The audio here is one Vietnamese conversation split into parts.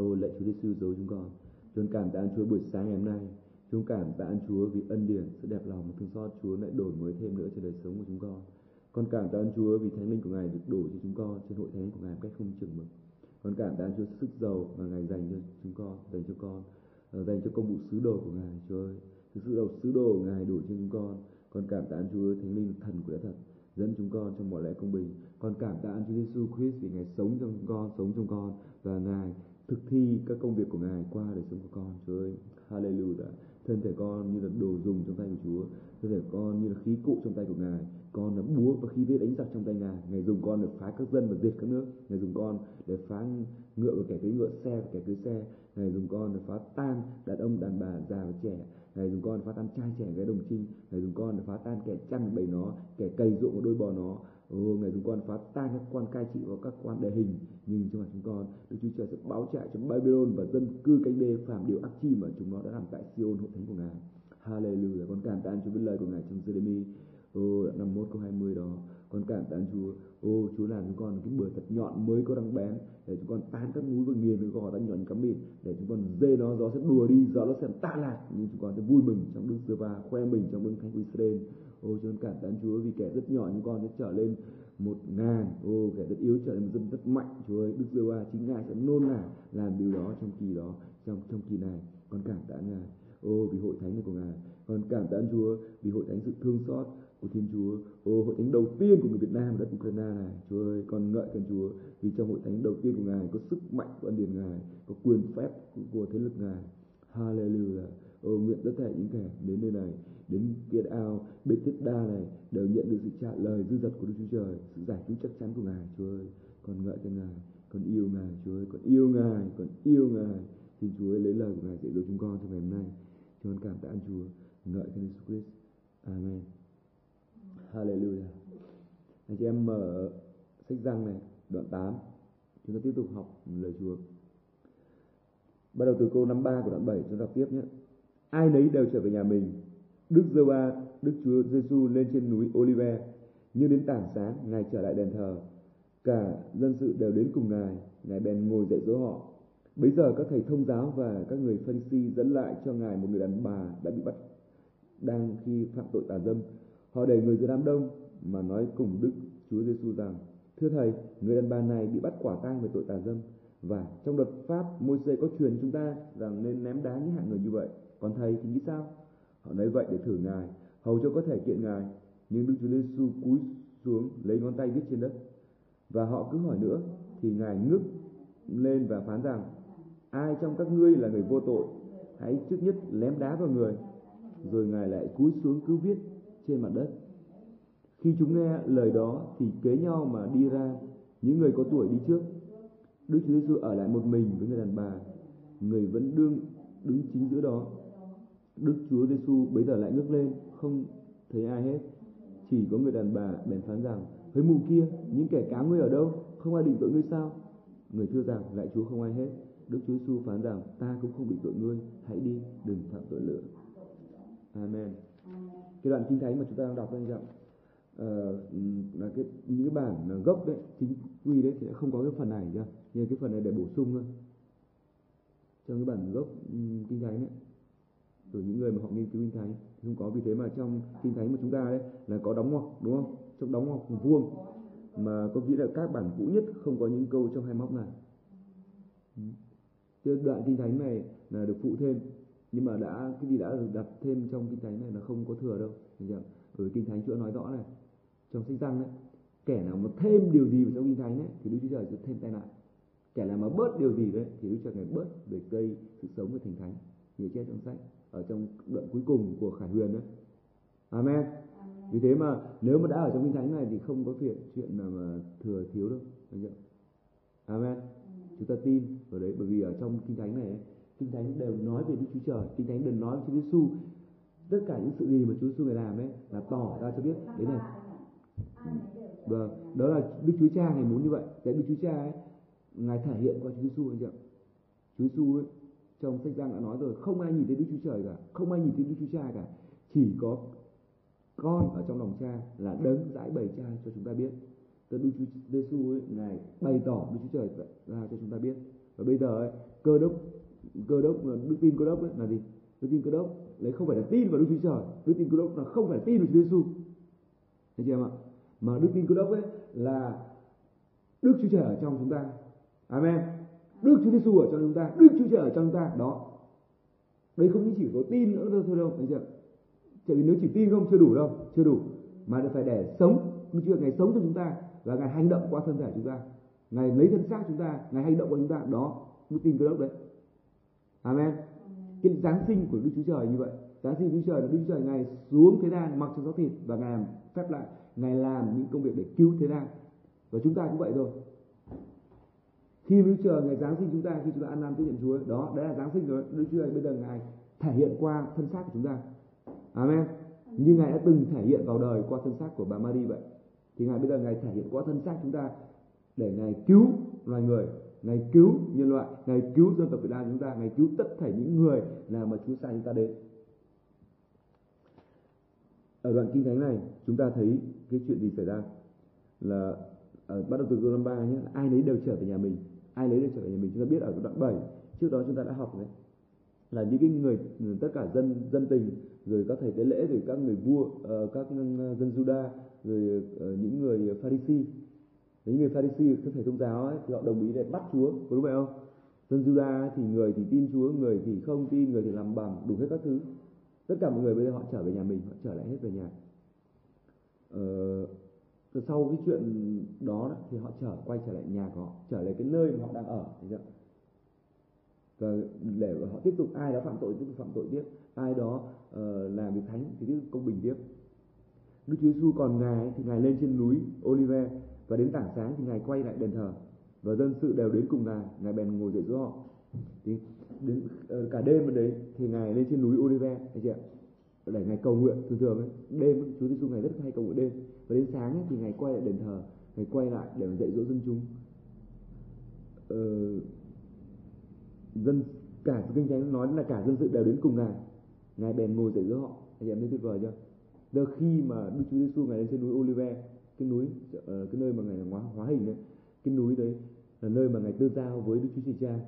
Ô lạy Chúa Giêsu giấu chúng con. Chúng cảm tạ ơn Chúa buổi sáng ngày hôm nay. Chúng cảm tạ ơn Chúa vì ân điển, sự đẹp lòng và thương xót Chúa lại đổi mới thêm nữa cho đời sống của chúng con. Con cảm tạ ơn Chúa vì thánh linh của Ngài được đổ cho chúng con trên hội thánh của Ngài một cách không chừng mực. Con cảm tạ ơn Chúa sức giàu mà Ngài dành cho chúng con, dành cho con, ờ, dành cho công vụ sứ đồ của Ngài, Chúa ơi. Thực sự đầu sứ đồ của Ngài đổ cho chúng con. Con cảm tạ ơn Chúa thánh linh thần của đã thật dẫn chúng con trong mọi lẽ công bình. Con cảm tạ ơn Chúa Giêsu Christ vì Ngài sống trong chúng con, sống trong con và Ngài thực thi các công việc của Ngài qua đời sống của con. Chúa ơi, Hallelujah. Thân thể con như là đồ dùng trong tay của Chúa, thân thể con như là khí cụ trong tay của Ngài. Con là búa và khí thế đánh giặc trong tay Ngài. Ngài dùng con để phá các dân và diệt các nước. Ngài dùng con để phá ngựa và kẻ cưỡi ngựa, xe và kẻ cưỡi xe. Ngài dùng con để phá tan đàn ông, đàn bà, già và trẻ. Ngài dùng con để phá tan trai trẻ gái đồng trinh. Ngài dùng con để phá tan kẻ chăn bầy nó, kẻ cày ruộng của đôi bò nó. Ồ, Ngài dùng con phá tan các quan cai trị và các quan đề hình. Nhưng trong mặt chúng con, Đức Chúa Trời sẽ báo trả cho Babylon và dân cư cánh đê phạm điều ác chi mà chúng nó đã làm tại Siôn hội thánh của Ngài. Hallelujah. Con cảm tạ Chúa biết lời của Ngài trong Jeremy Ô, đoạn 51 câu 20 đó con cảm tạ Chúa. Ô, Chúa làm chúng con cái bừa thật nhọn mới có răng bén để chúng con tán các núi và nghiền cái gò ta nhọn cắm mịn để chúng con dê nó, gió sẽ đùa đi, gió nó sẽ tạ lạc. Nhưng chúng con sẽ vui mừng trong đức sơ va khoe mình trong bưng thánh của Israel. Ô, chúa cảm tạ Chúa vì kẻ rất nhỏ chúng con sẽ trở lên một ngàn. Ô, kẻ rất yếu trở nên một dân rất mạnh. Chúa ơi Đức giê va chính ngài sẽ nôn nả làm điều đó trong kỳ đó, trong trong kỳ này. Con cảm tạ ngài. Ô, vì hội thánh này của ngài. Con cảm tạ Chúa vì hội thánh sự thương xót của Thiên Chúa. Ô hội thánh đầu tiên của người Việt Nam ở đất Ukraine này. Chúa ơi, con ngợi Thiên Chúa vì trong hội thánh đầu tiên của Ngài có sức mạnh của ân điển Ngài, có quyền phép của thế lực Ngài. Hallelujah. Ô nguyện tất cả những kẻ đến nơi này, đến Kiệt Ao, bên Thiết Đa này đều nhận được sự trả lời dư dật của Đức Chúa Trời, sự giải cứu chắc chắn của Ngài. Chúa ơi, con ngợi cho Ngài, con yêu Ngài, Chúa ơi, con yêu Ngài, con yêu Ngài. Xin Chúa ơi lấy lời của Ngài dạy dỗ chúng con trong ngày hôm nay. Cho con cảm tạ Chúa, ngợi Chúa Jesus Christ. Amen. Hallelujah. Anh chị em mở sách răng này, đoạn 8. Chúng ta tiếp tục học lời Chúa. Bắt đầu từ câu 53 của đoạn 7 chúng ta đọc tiếp nhé. Ai nấy đều trở về nhà mình. Đức giê ba Đức Chúa Giêsu lên trên núi Olive, như đến tảng sáng, Ngài trở lại đền thờ. Cả dân sự đều đến cùng Ngài, Ngài bèn ngồi dạy dỗ họ. Bây giờ các thầy thông giáo và các người phân si dẫn lại cho Ngài một người đàn bà đã bị bắt đang khi phạm tội tà dâm Họ đẩy người giữa đám đông mà nói cùng Đức Chúa Giêsu rằng: Thưa thầy, người đàn bà này bị bắt quả tang về tội tà dâm và trong luật pháp Môi-se có truyền chúng ta rằng nên ném đá những hạng người như vậy. Còn thầy thì nghĩ sao? Họ nói vậy để thử ngài, hầu cho có thể kiện ngài. Nhưng Đức Chúa Giêsu cúi xuống lấy ngón tay viết trên đất. Và họ cứ hỏi nữa thì ngài ngước lên và phán rằng: Ai trong các ngươi là người vô tội, hãy trước nhất ném đá vào người. Rồi ngài lại cúi xuống cứ viết trên mặt đất. Khi chúng nghe lời đó thì kế nhau mà đi ra, những người có tuổi đi trước. Đức Chúa Giêsu ở lại một mình với người đàn bà, người vẫn đương đứng chính giữa đó. Đức Chúa Giêsu bấy giờ lại ngước lên, không thấy ai hết. Chỉ có người đàn bà bèn phán rằng, "Hỡi mù kia, những kẻ cá ngươi ở đâu? Không ai định tội ngươi sao? Người thưa rằng, lại Chúa không ai hết. Đức Chúa Giêsu phán rằng, ta cũng không định tội ngươi, hãy đi, đừng phạm tội nữa. Amen. Cái đoạn kinh thánh mà chúng ta đang đọc đây rằng ờ, là cái những cái bản gốc đấy chính quy đấy thì không có cái phần này nhá nhưng cái phần này để bổ sung thôi. Trong cái bản gốc um, kinh thánh đấy Rồi những người mà họ nghiên cứu kinh thánh. Không có vì thế mà trong kinh thánh mà chúng ta đấy là có đóng ngoặc đúng không? Trong đóng ngoặc vuông mà có nghĩa là các bản cũ nhất không có những câu trong hai móc này. Cái đoạn kinh thánh này là được phụ thêm nhưng mà đã cái gì đã được đặt thêm trong kinh thánh này là không có thừa đâu. Ở kinh thánh chúa nói rõ này trong sách răng đấy kẻ nào mà thêm điều gì vào trong kinh thánh đấy thì đức chúa trời sẽ thêm tai nạn. Kẻ nào mà bớt điều gì đấy thì đức chúa trời bớt về cây sự sống và thành thánh. Như chết trong sách ở trong đoạn cuối cùng của khải huyền đấy. Amen. Vì thế mà nếu mà đã ở trong kinh thánh này thì không có chuyện chuyện nào mà thừa thiếu đâu. Amen. Chúng ta tin vào đấy bởi vì ở trong kinh thánh này ấy, kinh thánh đều nói về Đức Chúa Trời kinh thánh đều nói về Chúa Giêsu. Tất cả những sự gì mà Chúa Giêsu người làm ấy là tỏ ra cho biết đấy này. Vâng đó là Đức Chúa Cha ngày muốn như vậy. Cái Đức Chúa Cha ấy ngài thể hiện qua Chúa Giêsu anh chị ạ. Chúa Giêsu ấy trong sách Giăng đã nói rồi không ai nhìn thấy Đức Chúa Trời cả không ai nhìn thấy Đức Chúa Cha cả. Chỉ có con ở trong lòng Cha là đấng giải bày Cha cho chúng ta biết. Tức Đức Chúa Giêsu ấy ngài bày tỏ Đức Chúa Trời ra cho chúng ta biết. Và bây giờ ấy, cơ đốc cơ đốc, đức tin cơ đốc ấy, là gì? Đức tin cơ đốc, lấy không phải là tin vào đức chúa trời đức tin cơ đốc là không phải tin vào chúa giêsu thấy chưa em ạ, mà đức tin cơ đốc ấy là đức chúa trời ở trong chúng ta. Amen. Đức chúa giêsu ở trong chúng ta, đức chúa trời ở trong chúng ta. Đó. Đây không chỉ có tin nữa thôi đâu thấy chưa tại vì nếu chỉ tin không, chưa đủ đâu, chưa đủ. Mà phải để sống, đức chúa ngày sống cho chúng ta và ngày hành động qua thân thể chúng ta, ngày lấy thân xác chúng ta, ngày hành động qua chúng ta. Đó, đức tin cơ đốc đấy amen. Cái giáng sinh của đức chúa trời như vậy. Giáng sinh đức chúa trời đức chúa trời ngài xuống thế gian mặc cho gió thịt và ngài làm phép lại ngài làm những công việc để cứu thế gian. Và chúng ta cũng vậy thôi. Khi đức chúa trời ngài giáng sinh chúng ta khi chúng ta ăn năn tiếp nhận chúa đó đấy là giáng sinh rồi đức chúa trời bây giờ ngài thể hiện qua thân xác của chúng ta. Amen. Như ngài đã từng thể hiện vào đời qua thân xác của bà Marie vậy thì ngài bây giờ ngài thể hiện qua thân xác chúng ta để ngài cứu loài người ngài cứu nhân loại ngài cứu dân tộc Việt Nam chúng ta ngài cứu tất cả những người nào mà Chúa sai chúng ta đến. Ở đoạn kinh thánh này chúng ta thấy cái chuyện gì xảy ra? Là ở, bắt đầu từ câu năm ba nhé ai lấy đều trở về nhà mình ai lấy đều trở về nhà mình. Chúng ta biết ở đoạn 7 trước đó chúng ta đã học đấy là những cái người tất cả dân dân tình rồi các thầy tế lễ rồi các người vua uh, các ờ, dân Juda rồi uh, những người Pharisee những người Pharisee các thầy thông giáo ấy, thì họ đồng ý để bắt Chúa có đúng vậy không? Dân Juda thì người thì tin Chúa người thì không tin người thì làm bằng đủ hết các thứ. Tất cả mọi người bây giờ họ trở về nhà mình họ trở lại hết về nhà. Ờ, sau cái chuyện đó thì họ trở quay trở lại nhà của họ trở lại cái nơi mà họ đang ở thấy chưa? và để họ tiếp tục ai đó phạm tội tiếp tục phạm tội tiếp ai đó uh, làm việc thánh thì tiếp tục công bình tiếp. Đức Chúa Giêsu còn ngài thì ngài lên trên núi Olive và đến tảng sáng thì ngài quay lại đền thờ và dân sự đều đến cùng ngài ngài bèn ngồi dậy giữa họ. Thì đến ờ, cả đêm mà đấy thì ngài lên trên núi Olive chị em để ngài cầu nguyện thường thường ấy, đêm Chúa Giêsu ngài rất hay cầu nguyện đêm. Và đến sáng ấy, thì ngài quay lại đền thờ ngài quay lại để dạy dỗ dân chúng. Ờ, dân cả kinh thánh nói là cả dân sự đều đến cùng ngài. Ngài bèn ngồi dậy giữa họ. Anh chị em thấy tuyệt vời chưa? Giờ khi mà Đức Chúa Giêsu ngài lên trên núi Olive cái núi ờ, cái nơi mà ngài hóa hóa hình đấy, cái núi đấy là nơi mà ngài tương giao với Đức Chúa Trời Cha.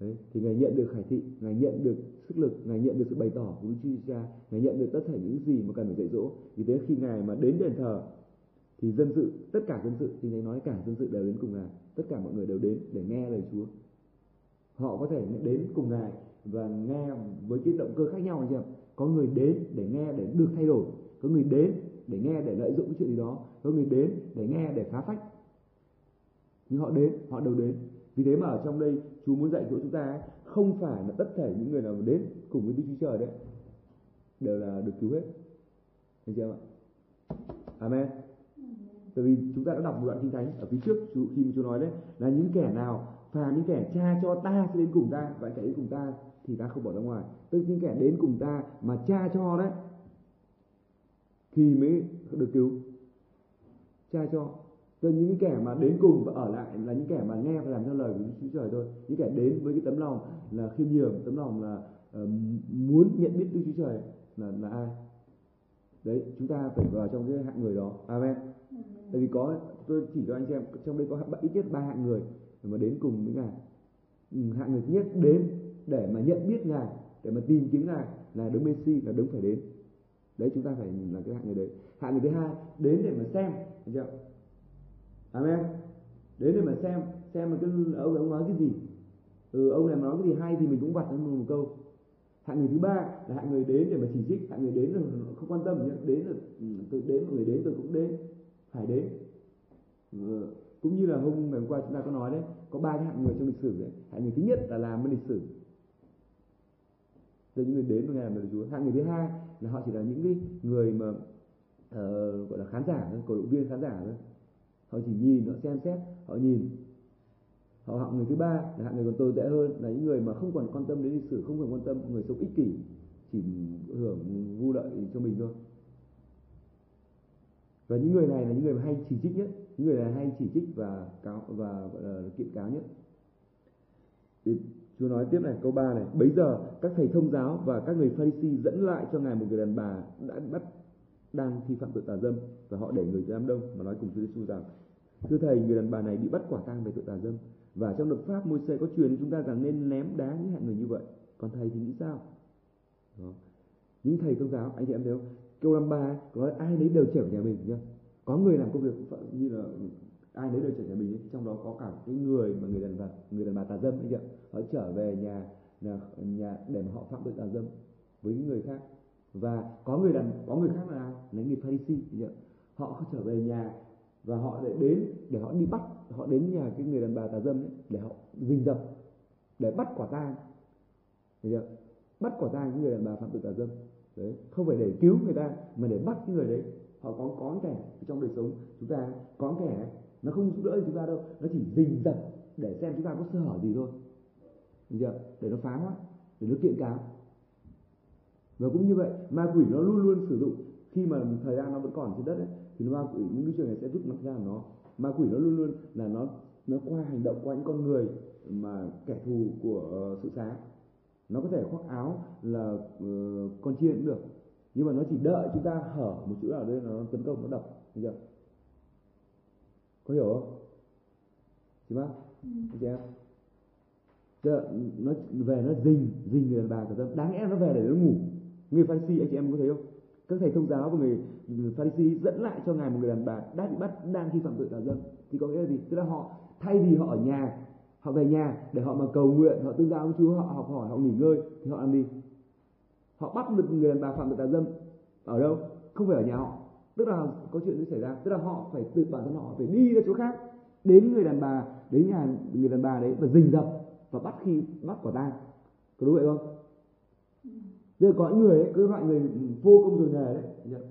Đấy, thì ngài nhận được khải thị, ngài nhận được sức lực, ngài nhận được sự bày tỏ của Đức Chúa Trời Cha, ngài nhận được tất cả những gì mà cần phải dạy dỗ. Vì thế khi ngài mà đến đền thờ, thì dân sự, tất cả dân sự, thì ngài nói cả dân sự đều đến cùng ngài, tất cả mọi người đều đến để nghe lời Chúa. Họ có thể đến cùng ngài và nghe với cái động cơ khác nhau, anh chị có người đến để nghe để được thay đổi, có người đến để nghe để lợi dụng cái chuyện gì đó. Có người đến để nghe để phá phách. Nhưng họ đến họ đều đến. Vì thế mà ở trong đây chú muốn dạy chỗ chúng ta ấy, không phải là tất cả những người nào đến cùng với Đức Chúa Trời đấy đều là được cứu hết. Anh chị em ạ. Amen. Tại vì chúng ta đã đọc một đoạn kinh thánh ở phía trước chú khi mà chú nói đấy là những kẻ nào phàm những kẻ cha cho ta sẽ đến cùng ta và kẻ đến cùng ta thì ta không bỏ ra ngoài. Tức những kẻ đến cùng ta mà cha cho đấy thì mới được cứu. Cha cho. Tức những kẻ mà đến cùng và ở lại là những kẻ mà nghe và làm theo lời của Chúa Trời thôi. Những kẻ đến với cái tấm lòng là khiêm nhường tấm lòng là uh, muốn nhận biết Đức Chúa Trời là là ai. Đấy chúng ta phải vào trong cái hạng người đó. Amen. Tại vì có tôi chỉ cho anh xem trong đây có ít nhất ba hạng người mà đến cùng với ngài. Ừ, hạng người thứ nhất đến để mà nhận biết ngài để mà tìm kiếm ngài là đấng Messi là đấng phải đến đấy chúng ta phải là cái hạng người đấy. Hạng người thứ hai đến để mà xem được chưa? Amen. Đến để mà xem xem mà cái ông ông nói cái gì. Ừ, ông này mà nói cái gì hay thì mình cũng vặt lên một câu. Hạng người thứ ba là hạng người đến để mà chỉ trích. Hạng người đến là không quan tâm nhé đến là ừ, tôi đến mọi người đến tôi cũng đến. Phải đến. Ừ, cũng như là hôm ngày hôm qua chúng ta có nói đấy có ba cái hạng người trong lịch sử đấy. Hạng người thứ nhất là làm bên lịch sử. Rồi những người đến và nghe làm lời Chúa. Hạng người thứ hai là họ chỉ là những cái người mà uh, gọi là khán giả thôi cổ động viên khán giả thôi. Họ chỉ nhìn họ xem xét họ nhìn. Họ hạng người thứ ba là hạng người còn tồi tệ hơn là những người mà không còn quan tâm đến lịch sử không còn quan tâm người sống ích kỷ chỉ hưởng vu lợi cho mình thôi. Và những người này là những người mà hay chỉ trích nhất những người này hay chỉ trích và cáo và gọi là kiện cáo nhất. Thì Chúa nói tiếp này, câu 3 này, bấy giờ các thầy thông giáo và các người Pharisee dẫn lại cho ngài một người đàn bà đã bắt đang thi phạm tội tà dâm và họ đẩy người giam đông và nói cùng Chúa Giêsu rằng, thưa thầy, người đàn bà này bị bắt quả tang về tội tà dâm và trong luật pháp môi xe có truyền chúng ta rằng nên ném đá những hạng người như vậy. Còn thầy thì nghĩ sao? Đó. những thầy thông giáo, anh chị em thấy không? Câu năm ba có nói ai nấy đều trở nhà mình nhá. Có người làm công việc như là ai nấy đều trở về nhà mình ấy. trong đó có cả cái người mà người đàn bà người đàn bà tà dâm anh chị ạ họ trở về nhà nhà, nhà để mà họ phạm tội tà dâm với những người khác. Và có người đàn có người khác là là người Pharisee họ trở về nhà và họ lại đến để họ đi bắt họ đến nhà cái người đàn bà tà dâm ấy, để họ rình rập để bắt quả tang bắt quả tang những người đàn bà phạm tội tà dâm. Đấy không phải để cứu người ta mà để bắt những người đấy. Họ có có kẻ trong đời sống. Chúng ta có kẻ nó không giúp đỡ gì chúng ta đâu. Nó chỉ rình rập để xem chúng ta có sơ hở gì thôi. Được chưa? Để nó phá hoại để nó kiện cáo. Và cũng như vậy ma quỷ nó luôn luôn sử dụng. Khi mà thời gian nó vẫn còn trên đất ấy, thì ma quỷ những cái chuyện này sẽ rút mặt ra nó. Ma quỷ nó luôn luôn là nó nó qua hành động qua những con người mà kẻ thù của uh, sự sáng nó có thể khoác áo là uh, con chiên cũng được. Nhưng mà nó chỉ đợi chúng ta hở một chữ nào đây nó tấn công nó đập được chưa? Có hiểu không? Chị bác? Chị em? Chứ nó về nó dình dình người đàn bà của đáng lẽ nó về để nó ngủ. Người Pharisee anh chị em có thấy không? Các thầy thông giáo và người Pharisee dẫn lại cho ngài một người đàn bà đã bị bắt đang khi phạm tội tà dâm thì có nghĩa là gì? Tức là họ thay vì họ ở nhà họ về nhà để họ mà cầu nguyện họ tương giao với Chúa họ học hỏi họ nghỉ ngơi thì họ làm gì? Họ bắt được người đàn bà phạm tội tà dâm ở đâu? Không phải ở nhà họ tức là có chuyện gì xảy ra. Tức là họ phải tự bản thân họ phải đi ra chỗ khác đến người đàn bà đến nhà người đàn bà đấy và rình rập và bắt khi bắt quả tang. Có đúng vậy không? Bây có những người ấy, cái loại người vô công rồi nghề đấy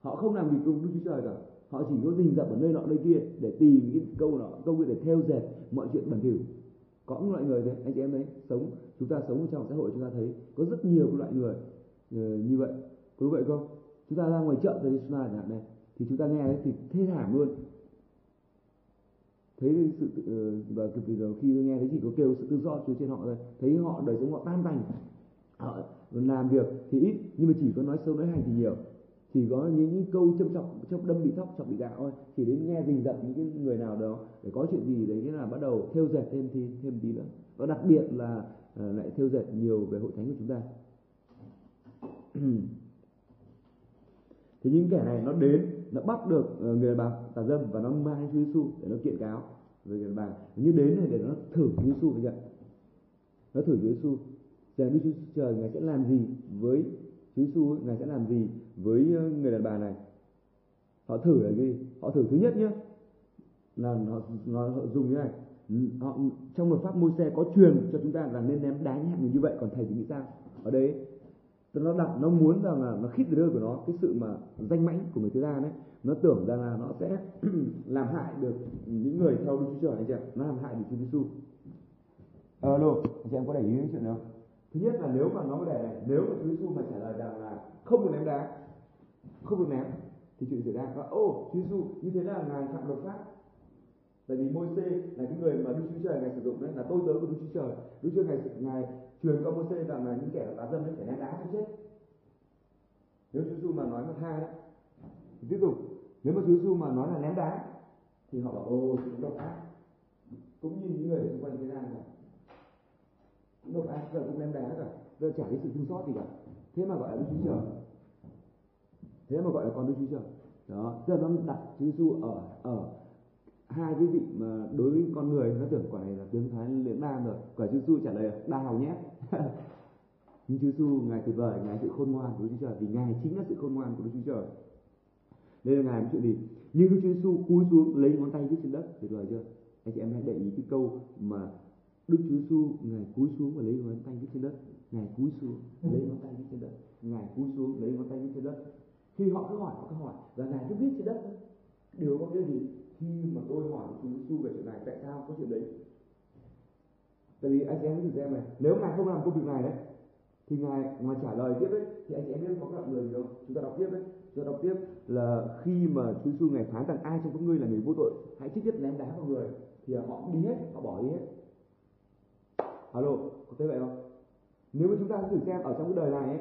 họ không làm việc cùng Đức Chúa Trời cả. Họ chỉ có rình rập ở nơi nọ nơi kia để tìm cái câu nọ câu kia để theo dệt mọi chuyện bẩn thỉu có những loại người thế anh chị em thấy sống chúng ta sống trong xã hội chúng ta thấy có rất nhiều loại người uh, như vậy. Có đúng vậy không chúng ta ra ngoài chợ thì Suna chẳng hạn này thì chúng ta nghe đấy thì thê thảm luôn. Thấy sự ờ, và cực kỳ khi tôi nghe thấy chỉ có kêu sự tự do từ trên họ thôi thấy họ đời sống họ tan tành. Họ làm việc thì ít nhưng mà chỉ có nói sâu nói hành thì nhiều. Chỉ có những, những câu châm trọng châm đâm bị thóc chọc bị gạo thôi. Chỉ đến nghe rình rập những cái người nào đó để có chuyện gì đấy là bắt đầu theo dệt thêm thì thêm tí nữa. Và đặc biệt là uh, lại theo dệt nhiều về hội thánh của chúng ta. thì những kẻ này nó đến nó bắt được ờ, người đàn bà tà dâm và nó mang Chúa Giêsu để nó kiện cáo về người bà. Như đến này để nó thử Chúa Giêsu vậy nó thử Chúa Giêsu xem Đức Chúa Trời ngài sẽ làm gì với Chúa Giêsu ngài sẽ làm gì với ờ, người đàn bà này. Họ thử là gì? Họ thử thứ nhất nhé là họ, họ, họ dùng như này. Họ trong luật pháp môi xe có truyền cho chúng ta là nên ném đá nhẹ như vậy còn thầy thì nghĩ sao? Ở đây nó đặt nó muốn rằng là nó khít rơi của nó cái sự mà danh mãnh của người thế gian đấy nó tưởng rằng là nó sẽ làm hại được những người theo Đức Chúa Trời anh chị nó làm hại được Chúa Giêsu. Alo anh chị em có để ý đến chuyện đó thứ nhất là nếu mà nó để này nếu mà Chúa Giêsu mà trả lời rằng là không được ném đá không được ném thì chuyện xảy ra. Và ô Chúa Giêsu như thế là ngài phạm luật pháp tại vì môi xê là cái người mà Đức Chúa Trời ngài sử dụng đấy là tôi tớ của Đức Chúa Trời. Đức Chúa Trời ngài, ngài truyền cho môi xê rằng là những kẻ tà dâm phải ném đá cho chết. Nếu Chúa Giêsu mà nói một hai đấy thì tiếp tục. Nếu mà Chúa Giêsu mà nói là ném đá thì họ bảo ô chúng độc ác. Cũng như những người xung quanh thế gian này cũng độc ác giờ cũng ném đá rồi, giờ chả cái sự thương xót gì cả. Thế mà gọi là Đức Chúa Trời. Thế mà gọi là con Đức Chúa Trời. Đó giờ nó đặt Chúa Giêsu ở ở hai cái vị mà đối với con người, nó tưởng quả này là tiếng thái lưỡng nam rồi. Quả Chúa Giêsu trả lời là đào nhé. Nhưng Chúa Giêsu ngài tuyệt vời, ngài sự khôn ngoan của Đức Chúa Trời, vì ngài chính là sự khôn ngoan của Đức Chúa Trời. Đây là ngài một chuyện gì? Nhưng Đức Chúa Giêsu cúi xuống lấy ngón tay viết trên đất, tuyệt vời chưa? Anh chị em hãy để ý cái câu mà Đức Chúa Giêsu ngài cúi xuống và lấy ngón tay viết trên đất. Ngài cúi xuống, lấy ngón tay viết trên đất. Ngài cúi xuống, lấy ngón tay viết trên đất. Khi họ cứ hỏi, họ cứ hỏi và ngài cứ viết trên đất. Điều có cái gì? Khi mà tôi hỏi Chúa Giêsu về chuyện này, tại sao có chuyện đấy? Tại vì anh chị em thử xem này, nếu ngài không làm công việc này đấy, thì ngài ngoài trả lời tiếp đấy, thì anh chị em biết có gặp người gì không? Chúng ta đọc tiếp đấy. Chúng ta đọc tiếp là khi mà Chúa Giêsu ngài phán rằng ai trong các ngươi là người vô tội, hãy trích nhất ném đá vào người, thì họ đi hết, họ bỏ đi hết. Alo, có thấy vậy không? Nếu mà chúng ta thử xem ở trong cái đời này ấy,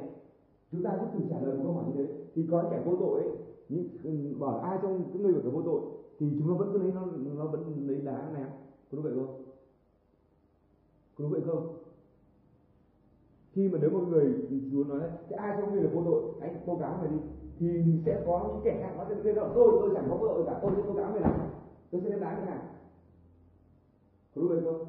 chúng ta cứ thử trả lời một câu hỏi như thế, thì có kẻ vô tội ấy, những, bảo ai trong những người của kẻ vô tội? Thì chúng nó vẫn cứ lấy nó nó vẫn lấy đá ném. Có đúng vậy không? Có đúng vậy không? Khi mà nếu một người Chúa nói thế ai trong người là vô tội? Anh tố cáo người đi. Thì sẽ có những kẻ khác nó sẽ kêu tôi tôi chẳng có vô tội cả tôi sẽ tố cáo người nào tôi sẽ đem đá người nào có đúng vậy không?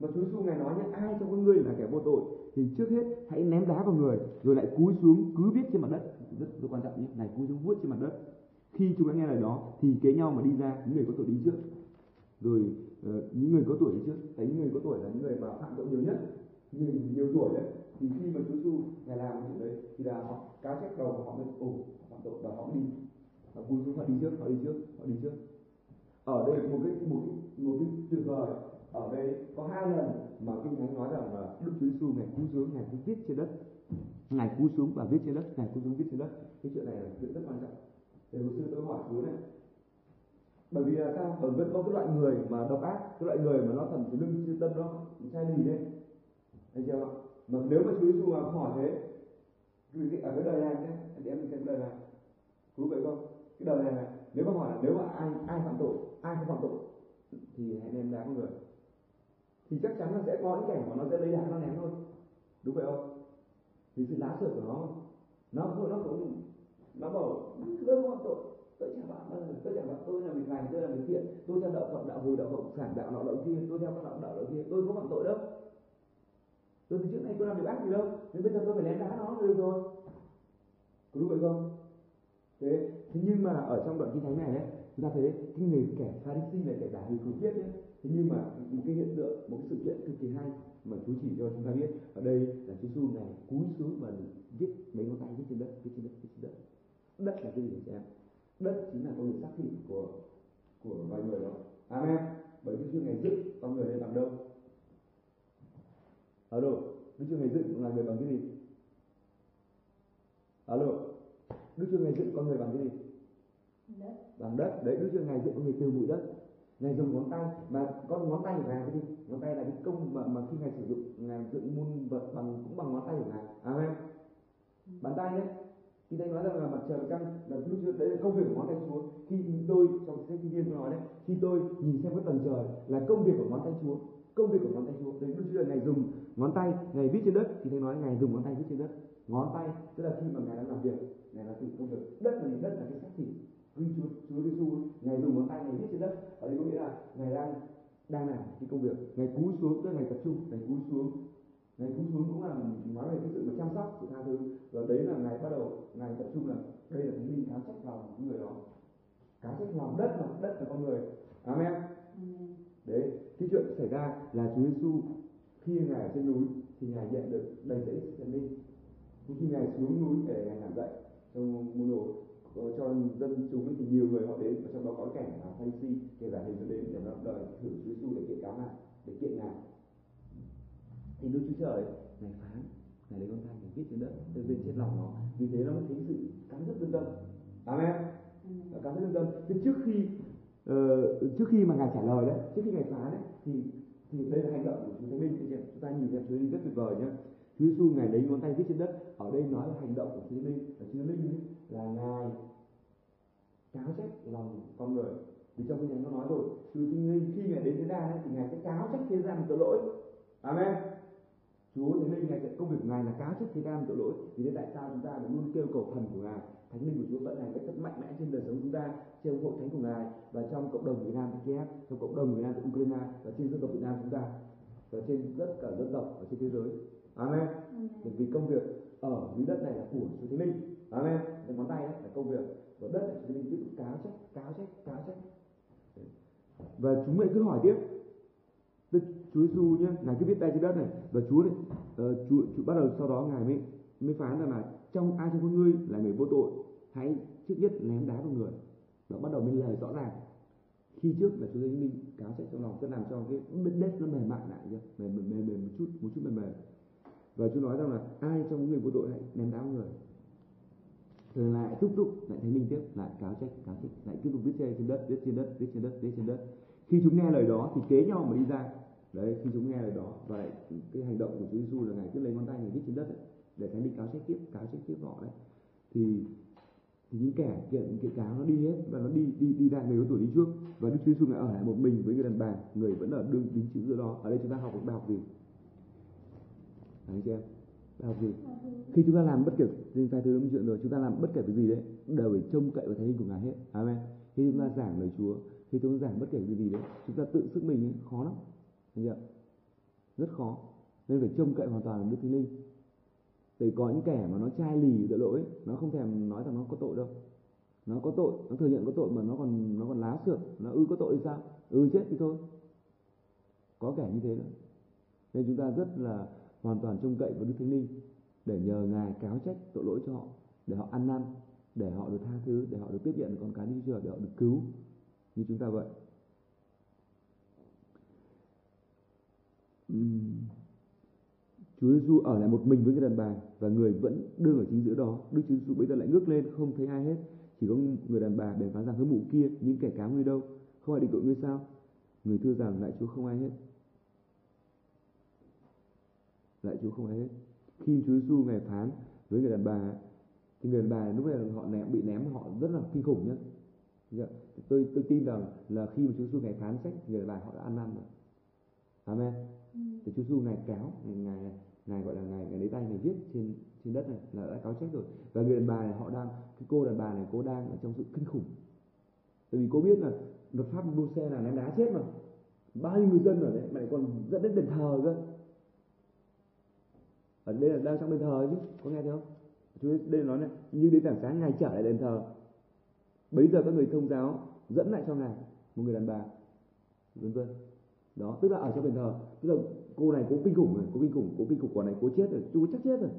Mà Chúa Giêsu ngài nói nhé ai trong con người là kẻ vô tội thì trước hết hãy ném đá vào người rồi lại cúi xuống cứ viết trên mặt đất. Rất, rất quan trọng nhé này cúi xuống vuốt trên mặt đất khi chúng đã nghe lời đó thì kế nhau mà đi ra những người có tuổi đi trước. Rồi uh, những người có tuổi đi trước. Đấy những người có tuổi là những người mà phạm tội nhiều nhất. Người nhiều tuổi đấy thì khi mà Chúa Giêsu ngày làm những đấy thì là họ cá chép đầu họ mới ồ phạm tội và họ đi. Và vui xuống họ đi trước họ đi trước họ đi trước. Ở đây một cái một cái một cái tuyệt vời. Ở đây có hai lần mà kinh thánh nói rằng là Đức Chúa Giêsu ngày cúi xuống ngày cứ viết trên đất. Ngài cú xuống và viết trên đất ngài cú xuống viết trên đất. Cái chuyện này là chuyện rất quan trọng thì hồi xưa tôi hỏi chú này. Bởi vì là sao? Bởi vì có cái loại người mà độc ác, cái loại người mà nó thầm cái lưng trên tâm nó chai lì đấy. Anh chưa? Mà nếu mà chú Giêsu mà hỏi thế ở cái đời này nhé, anh em mình xem đời này. Chú vậy không? Cái đời này này, nếu mà hỏi là nếu mà ai ai phạm tội, ai không phạm tội, thì hãy ném đá con người. Thì chắc chắn là sẽ có những cảnh mà nó sẽ lấy đá nó ném thôi. Đúng vậy không? Vì sự lá sợ của nó nó nó cũng nó bảo tôi không phạm tội tôi chả bạn bao giờ tôi chả bạn tôi là mình lành tôi là mình thiện. Tôi theo đạo phật đạo hồi đạo cộng sản đạo nọ đạo kia tôi theo các đạo đạo đạo kia tôi không phạm tội đâu. Tôi từ trước nay tôi làm việc ác gì đâu nên bây giờ tôi phải ném đá nó được rồi. Có đúng vậy không? Thế thế nhưng mà ở trong đoạn kinh thánh này đấy chúng ta thấy đấy, cái người kẻ pharisee này kẻ đảng người khủng khiếp đấy thế nhưng mà một cái hiện tượng một cái sự kiện cực kỳ hay mà Chúa chỉ cho chúng ta biết. Ở đây là Chúa Giêsu này cúi xuống và viết mấy ngón tay viết trên đất viết trên đất viết trên đất đất là cái gì em đất chính là con người xác thị của của vài người đó. Amen. Bởi Đức Chúa ngày dựng con người lên bằng đâu? Alo Đức Chúa ngày dựng là người bằng cái gì? Alo Đức Chúa ngày dựng con người bằng cái gì? Đất. Bằng đất. Đấy Đức Chúa ngày dựng con người từ bụi đất. Ngài dùng ngón tay. Mà con ngón tay của ngài cái gì? Ngón tay là cái công mà mà khi ngài sử dụng ngài dựng muôn vật bằng cũng bằng ngón tay của ngài. Amen. Bàn tay đấy khi thầy nói rằng là mặt trời và trăng là lúc trước đấy là công việc của ngón tay Chúa. Khi tôi, trong sách kinh thiên tôi nói đấy, khi tôi nhìn xem cái tầng trời là công việc của ngón tay Chúa, công việc của ngón tay Chúa. Đấy, lúc trước là ngài dùng ngón tay ngài viết trên đất, thì thầy nói ngài dùng ngón tay viết trên đất. Ngón tay, tức là khi mà ngài đang làm việc, ngài làm việc công việc đất là gì đất là cái xác thịt khi Chúa Chúa Giêsu. Ngài dùng ngón tay, ngài viết trên đất. Ở đây có nghĩa là ngài đang đang làm cái công việc. Ngài cúi xuống, tức là ngài tập trung, ngài cúi xuống ngài cúi xuống cũng là nói về cái sự mà chăm sóc sự tha thứ. Và đấy là ngài bắt đầu ngài tập trung là đây là thánh linh cáo trách lòng của người đó. Cáo trách lòng đất mà đất là con người. Amen. Đấy cái chuyện xảy ra là Chúa Giêsu khi ngài ở trên núi thì ngài nhận được đầy dẫy thần linh nhưng khi ngài xuống núi để ngài giảng dạy trong môn đồ cho dân chúng ấy thì nhiều người họ đến và trong đó có kẻ là Pharisee kẻ giả hình đến để nó đòi thử Chúa Giêsu để kiện cáo ngài để kiện ngài thì Đức Chúa Trời ngài phán ngài lấy con tay ngài viết trên đất lên bên trên lòng nó. Vì thế nó mới thấy sự cắn rứt lương tâm. Amen. Và cắn rứt lương tâm. Thế trước khi ờ, trước khi mà ngài trả lời đấy trước khi ngài phán đấy thì thì đây là hành động của Chúa Thánh Linh. Chúng ta nhìn thấy Chúa Linh rất tuyệt vời nhé Chúa Giêsu ngài lấy ngón tay viết trên đất. Ở đây nói là hành động của Chúa Thánh Linh. Và Chúa Thánh Linh là ngài cáo trách lòng con người. Vì trong kinh thánh nó nói rồi Chúa Thánh Linh khi ngài đến thế gian ấy, thì ngài sẽ cáo trách thế gian tội lỗi. Amen Chúa Thánh Linh ngài công việc của ngài là cáo trách thế gian tội lỗi. Vì thế tại sao chúng ta phải luôn kêu cầu thần của ngài? Thánh linh của Chúa vận hành cách rất mạnh mẽ trên đời sống chúng ta trong hội thánh của ngài và trong cộng đồng Việt Nam tại Kiev trong cộng đồng Việt Nam tại Ukraine và trên dân tộc Việt Nam chúng ta và trên tất cả dân tộc ở trên thế giới. Amen. Amen. bởi vì công việc ở dưới đất này là của Chúa Thánh Linh. Amen. Cái ngón tay đấy là công việc và đất là Chúa Thánh Linh. Tiếp tục cáo trách cáo trách cáo trách và chúng mình cứ hỏi tiếp Đức Chúa Giêsu nhé, ngài cứ viết tay trên đất này và Chúa này, uh, Chúa, Chúa bắt đầu sau đó ngài mới mới phán rằng là trong ai trong các ngươi là người vô tội, hãy trước nhất ném đá vào người. Và bắt đầu mới lời rõ ràng. Khi trước là Chúa Giêsu minh cáo trách trong lòng sẽ làm cho cái đất đất nó mềm mại lại chưa? Mềm mềm mềm, mềm một chút, một chút mềm mềm. Và Chúa nói rằng là ai trong người vô tội hãy ném đá vào người. Rồi lại tiếp tục lại thấy mình tiếp lại cáo trách cáo trách lại tiếp tục viết trên đất viết trên đất viết trên đất viết trên đất khi chúng nghe lời đó thì kế nhau mà đi ra đấy khi chúng nghe lời đó và lại cái hành động của Chúa Giêsu là ngài cứ lấy ngón tay ngài viết trên đất ấy, để thánh đi cáo trách tiếp cáo trách tiếp họ đấy. Thì thì những kẻ kiện kiện cáo nó đi hết và nó đi đi đi ra người có tuổi đi trước. Và Đức Chúa Giêsu ngài ở lại một mình với người đàn bà người vẫn ở đương đính chữ giữa đó. Ở đây chúng ta học một bài học gì? Anh chị em bài học gì? Khi chúng ta làm bất kể những sai thứ chuyện rồi chúng ta làm bất kể cái gì đấy đều phải trông cậy vào thánh linh của ngài hết. Amen. Khi chúng ta giảng lời chúa khi chúng ta giảng bất kể cái gì đấy chúng ta tự sức mình ấy, khó lắm thấy rất khó. Nên phải trông cậy hoàn toàn vào đức thánh linh. Để có những kẻ mà nó chai lì tội lỗi nó không thèm nói rằng nó có tội đâu. Nó có tội nó thừa nhận có tội mà nó còn nó còn lá sượt, nó ư có tội thì sao? Ừ chết thì thôi. Có kẻ như thế đó. nên chúng ta rất là hoàn toàn trông cậy vào đức thánh linh để nhờ ngài cáo trách tội lỗi cho họ để họ ăn năn để họ được tha thứ để họ được tiếp nhận con cái đi chúa để họ được cứu. Như chúng ta vậy. Chúa Giêsu ở lại một mình với người đàn bà và người vẫn đương ở chính giữa đó. Đức Chúa Giêsu bây giờ lại ngước lên không thấy ai hết, chỉ có người đàn bà bèn phán rằng hỡi mụ kia những kẻ cá ngươi đâu, không ai định tội ngươi sao? Người thưa rằng lại Chúa không ai hết. Lại Chúa không ai hết. Khi Chúa Giêsu ngài phán với người đàn bà thì người đàn bà lúc này họ ném bị ném họ rất là kinh khủng nhá. Dạ. Tôi tôi tin rằng là khi mà Chúa Giêsu ngài phán sách người đàn bà họ đã ăn năn rồi. Amen. Thì Chúa Giêsu ngài cáo, ngài, ngài ngài gọi là ngài ngài lấy tay ngài viết trên trên đất này là đã cáo trách rồi. Và người đàn bà này họ đang cái cô đàn bà này cô đang ở trong sự kinh khủng. Tại vì cô biết là luật pháp đua xe là ném đá chết mà. Bao nhiêu người dân ở đấy mà lại còn dẫn đến đền thờ cơ. Ở đây là đang trong đền thờ chứ, có nghe thấy không? Chúa đây nói này, nhưng đến tảng sáng ngài trở lại đền thờ. Bấy giờ các người thông giáo dẫn lại cho ngài một người đàn bà vân vân đó tức là ở trong đền thờ. Tức là cô này cố kinh khủng rồi cố kinh khủng cố kinh khủng quả này cố chết rồi chú chắc chết rồi.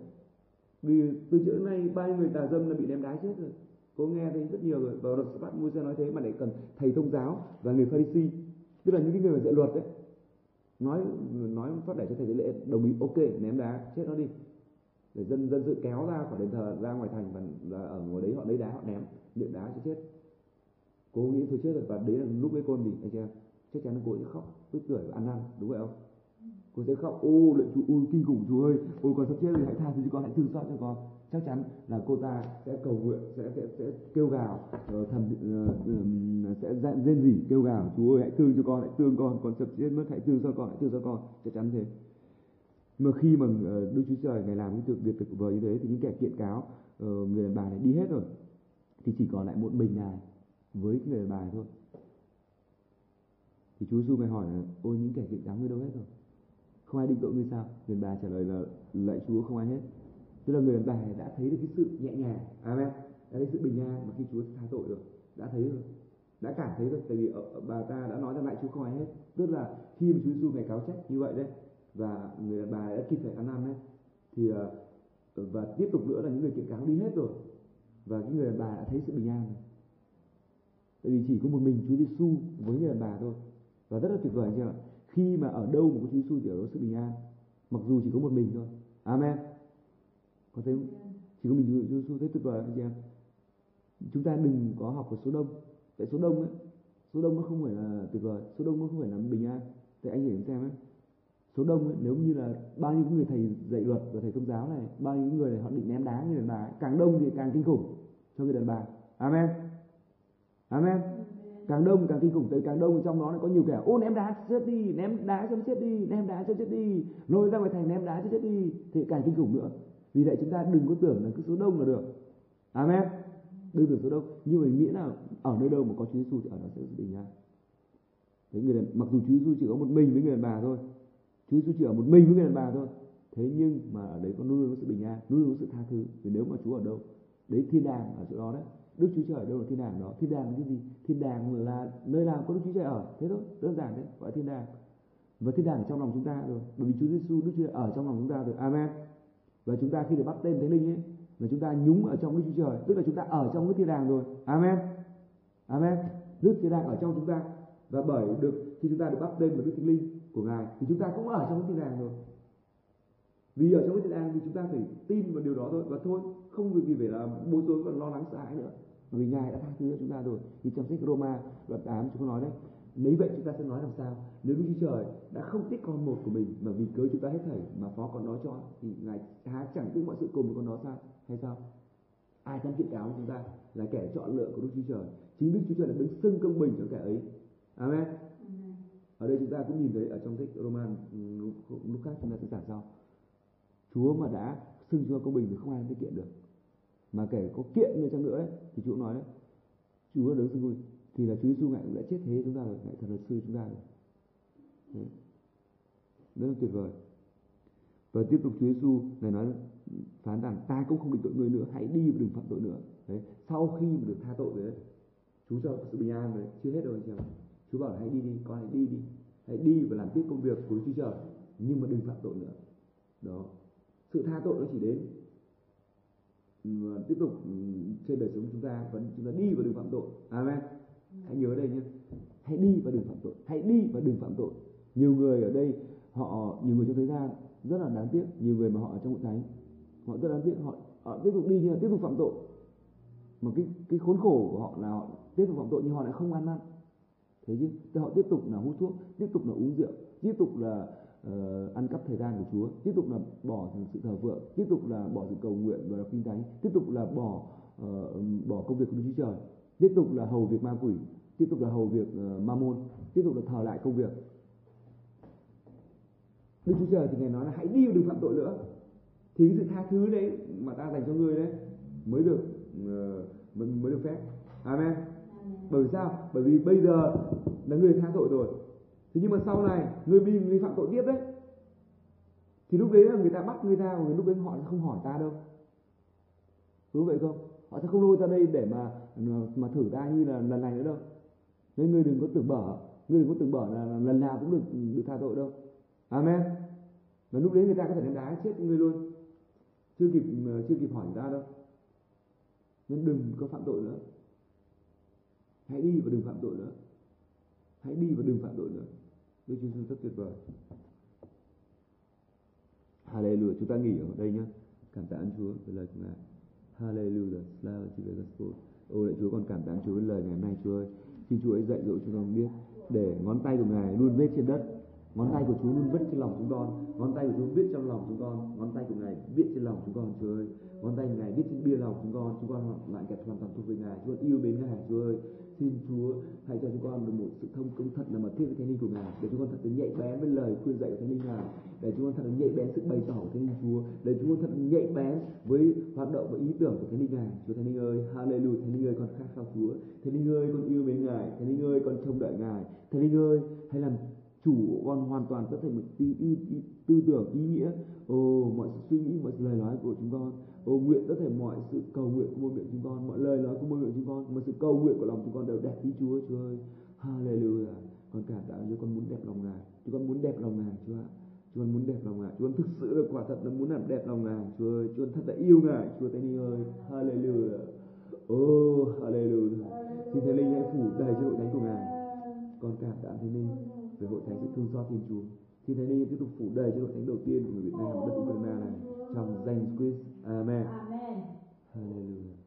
Vì từ trước nay ba người tà dâm là bị ném đá chết rồi. Cô nghe thấy rất nhiều rồi và luật bắt mua xe nói thế mà lại cần thầy thông giáo và người pharisee tức là những cái người mà dạy luật đấy nói nói phát để cho thầy lễ đồng ý ok ném đá chết nó đi. Để dân dân sự kéo ra khỏi đền thờ ra ngoài thành và, và ở ngồi đấy họ lấy đá họ ném điện đá cho chết. Cô nghĩ thôi chết rồi và đấy là lúc ấy con gì anh chị em chắc chắn là cô sẽ khóc tức cười và ăn năn đúng vậy không? Cô sẽ khóc ô lệnh chú ôi kinh khủng chú ơi ôi con sắp chết rồi hãy tha thứ cho con hãy thương xót cho con. Chắc chắn là cô ta sẽ cầu nguyện sẽ sẽ, sẽ kêu gào ờ, thầm ờ, sẽ rên rỉ kêu gào chú ơi hãy thương cho con hãy thương con con sắp chết mất hãy thương cho con hãy thương cho con. Chắc chắn thế. Mà khi mà ờ, đức chúa trời ngày làm những việc việc tuyệt vời như thế thì những kẻ kiện cáo người đàn bà này đi hết rồi thì chỉ còn lại một mình ngài với người đàn bà thôi thì Chúa Giêsu mới hỏi là ôi những kẻ kiện cáo ngươi đâu hết rồi? Không ai định tội ngươi sao? Người bà trả lời là, lạy Chúa, không ai hết. Tức là người đàn bà đã thấy được cái sự nhẹ nhàng, amen, đã thấy sự bình an mà khi Chúa tha tội rồi, đã thấy rồi, đã cảm thấy rồi. Tại vì bà ta đã nói rằng lại Chúa không ai hết. Tức là khi mà Chúa Giêsu ngày cáo trách như vậy đấy, và người đàn bà đã kịp phải ăn năn đấy, thì ờ, và tiếp tục nữa là những người kiện cáo đi hết rồi, và cái người đàn bà đã thấy sự bình an rồi. Tại vì chỉ có một mình Chúa Giêsu với người đàn bà thôi và rất là tuyệt vời ạ. Khi mà ở đâu mà có Chúa Giêsu thì ở đó sự bình an. Mặc dù chỉ có một mình thôi. Amen. Có thấy chỉ có mình Chúa Giêsu thấy tuyệt vời anh chị em. Chúng ta đừng có học ở số đông. Tại số đông ấy số đông nó không phải là tuyệt vời. Số đông nó không phải là bình an. Tại anh hiểu xem ấy. Số đông ấy, nếu như là bao nhiêu người thầy dạy luật và thầy tôn giáo này bao nhiêu người này họ định ném đá người đàn bà càng đông thì càng kinh khủng cho người đàn bà. Amen. Amen càng đông càng kinh khủng tới càng đông. Trong đó nó có nhiều kẻ ô ném đá chết đi ném đá cho chết đi ném đá cho chết đi lôi ra ngoài thành ném đá cho chết đi. Thì càng kinh khủng nữa. Vì vậy chúng ta đừng có tưởng là cứ số đông là được. Amen. Đừng tưởng số đông. Nhưng mà nghĩa là ở nơi đâu mà có Chúa Giêsu thì ở đó sẽ bình an. Thế người đàn, mặc dù Chúa Giêsu chỉ có một mình với người đàn bà thôi Chúa Giêsu chỉ ở một mình với người đàn bà thôi thế nhưng mà ở đấy có luôn luôn có sự bình an luôn luôn có sự tha thứ. Vì nếu mà Chúa ở đâu đấy thiên đàng ở chỗ đó đấy. Đức Chúa Trời đâu là thiên đàng đó? Thiên đàng là cái gì? Thiên đàng là nơi nào có Đức Chúa Trời ở. Thế thôi, đơn giản đấy gọi thiên đàng. Và thiên đàng ở trong lòng chúng ta rồi. Bởi vì Chúa Giêsu Đức Chúa Trời ở trong lòng chúng ta rồi. Amen. Và chúng ta khi được bắt tên thánh linh ấy, là chúng ta nhúng ở trong Đức Chúa Trời. Tức là chúng ta ở trong cái thiên đàng rồi. Amen. Amen. Đức thiên đàng ở trong chúng ta. Và bởi được, khi chúng ta được bắt tên vào Đức Thánh Linh của Ngài, thì chúng ta cũng ở trong cái thiên đàng rồi. Vì ở trong cái thiên đàng thì chúng ta phải tin vào điều đó thôi. Và thôi, không vì vì phải là bối rối và lo lắng sợ hãi nữa vì ngài đã tha thứ cho chúng ta rồi. Thì trong sách Roma đoạn 8 chúng có nói đấy nếu vậy chúng ta sẽ nói làm sao? Nếu Đức Chúa Trời đã không thích con một của mình mà vì cớ chúng ta hết thảy mà phó con đó cho thì ngài há chẳng thích mọi sự cùng với con đó sao? Hay sao? Ai dám kiện cáo chúng ta là kẻ chọn lựa của Đức Chúa Trời? Chính Đức Chúa Trời là đứng xưng công bình cho kẻ ấy. Amen. Ở đây chúng ta cũng nhìn thấy ở trong sách Roman lúc khác chúng ta sẽ giảng sau. Chúa mà đã xưng Chúa công bình thì không ai có kiện được mà kể có kiện nữa chăng nữa ấy, thì Chúa nói đấy. Chúa đấng xưng vui thì là Chúa Giêsu ngài cũng đã chết thế chúng ta rồi ngài thật là sư chúng ta rồi. Đấy. rất là tuyệt vời. Và tiếp tục Chúa Giêsu ngài nói phán rằng ta cũng không định tội người nữa hãy đi và đừng phạm tội nữa. Đấy. Sau khi mà được tha tội rồi đấy Chúa cho sự bình an rồi chưa hết rồi anh chị em Chúa bảo là hãy đi đi con hãy đi đi. Hãy đi và làm tiếp công việc của Chúa Trời nhưng mà đừng phạm tội nữa. Đó. Sự tha tội nó chỉ đến tiếp tục ừ, trên đời sống chúng ta vẫn chúng ta đi vào đường phạm tội. Amen. Hãy nhớ đây nhé. Hãy đi vào đường phạm tội. Hãy đi vào đường phạm tội. Nhiều người ở đây họ nhiều người trong thế gian rất là đáng tiếc. Nhiều người mà họ ở trong hội thánh họ rất đáng tiếc. Họ, họ tiếp tục đi nhưng mà tiếp tục phạm tội. Mà cái cái khốn khổ của họ là họ tiếp tục phạm tội nhưng họ lại không ăn năn. Thế chứ thì họ tiếp tục là hút thuốc tiếp tục là uống rượu tiếp tục là ờ, ăn cắp thời gian của Chúa tiếp tục là bỏ sự thờ phượng tiếp tục là bỏ sự cầu nguyện và đọc kinh thánh tiếp tục là bỏ ờ, bỏ công việc của Đức Chúa Trời tiếp tục là hầu việc ma quỷ tiếp tục là hầu việc uh, ma môn tiếp tục là thờ lại công việc. Đức Chúa Trời thì ngài nói là hãy đi đừng phạm tội nữa. Thì cái sự tha thứ đấy mà ta dành cho ngươi đấy mới được ờ, mới, mới được phép. Amen. Amen. bởi vì sao? Bởi vì bây giờ là người tha tội rồi thế nhưng mà sau này người bị người phạm tội tiếp đấy. Thì lúc đấy là người ta bắt người ta và lúc đấy họ không hỏi ta đâu. Đúng vậy không? Họ sẽ không lôi ra đây để mà mà thử ta như là lần này nữa đâu. Nên người đừng có tưởng bở. Người đừng có tưởng bở là, là lần nào cũng được được tha tội đâu. Amen. Và lúc đấy người ta có thể đánh đá chết người luôn. Chưa kịp chưa kịp hỏi người ta đâu. Nên đừng có phạm tội nữa. Hãy đi và đừng phạm tội nữa. Hãy đi và đừng phạm tội nữa. Đức Chúa Giêsu rất tuyệt vời. Hallelujah. Chúng ta nghỉ ở đây nhé cảm tạ ơn Chúa với lời của Ngài. Hallelujah. Slava to về Gospel ô, lạy Chúa, con cảm tạ ơn Chúa với lời ngày hôm nay, Chúa ơi. Xin Chúa ấy dạy dỗ chúng con biết để ngón tay của Ngài luôn vết trên đất ngón tay của Chúa luôn vết trên lòng chúng con. Ngón tay của Chúa viết trong lòng chúng con. Ngón tay của Ngài viết trên lòng chúng con, Chúa ơi. Ngón tay của Ngài viết trên bia lòng chúng con. Chúng con lại kẹt hoàn toàn thuộc về Ngài. Chúa yêu mến Ngài, Chúa ơi. Xin Chúa hãy cho chúng con được một sự thông công thật là mật thiết với Thánh Linh của Ngài. Để chúng con thật là nhạy bén với lời khuyên dạy của Thánh Linh Ngài. Để chúng con thật là nhạy bén sự bày tỏ của Thánh Linh Chúa. Để chúng con thật là nhạy bén với hoạt động và ý tưởng của Thánh Linh Ngài. Chúa Thánh Linh ơi, Hallelujah. Thánh Linh ơi, con khát khao Chúa. Thánh Linh ơi, con yêu mến Ngài. Thánh Linh ơi, con trông đợi Ngài. Thánh Linh ơi, hãy làm chủ con hoàn toàn có thể một tư, tư, tư, tư tưởng ý nghĩa. Ồ mọi sự suy nghĩ mọi sự lời nói của chúng con. Ồ nguyện có thể mọi sự cầu nguyện của môi miệng chúng con mọi lời nói của môi miệng chúng con mọi sự cầu nguyện của lòng chúng con đều đẹp ý Chúa Chúa ơi. Hallelujah. Con cảm tạ Chúa con muốn đẹp lòng Ngài. Chúng con muốn đẹp lòng Ngài Chúa ạ. Chúa con muốn đẹp lòng Ngài. Chúa con thực sự là quả thật là muốn làm đẹp lòng Ngài. Chúa ơi Chúa con thật là yêu Ngài. Chúa Thánh Linh ơi. Hallelujah. Oh Hallelujah. Xin Thánh Linh hãy phủ đầy cho hội thánh của Ngài. Con cảm tạ Thánh Linh về hội thánh sự thương xót Thiên Chúa. Xin Thánh Linh tiếp tục phủ đầy cho hội thánh đầu tiên của người Việt Nam đất Ukraine này trong danh Christ. Amen. Amen. Hallelujah.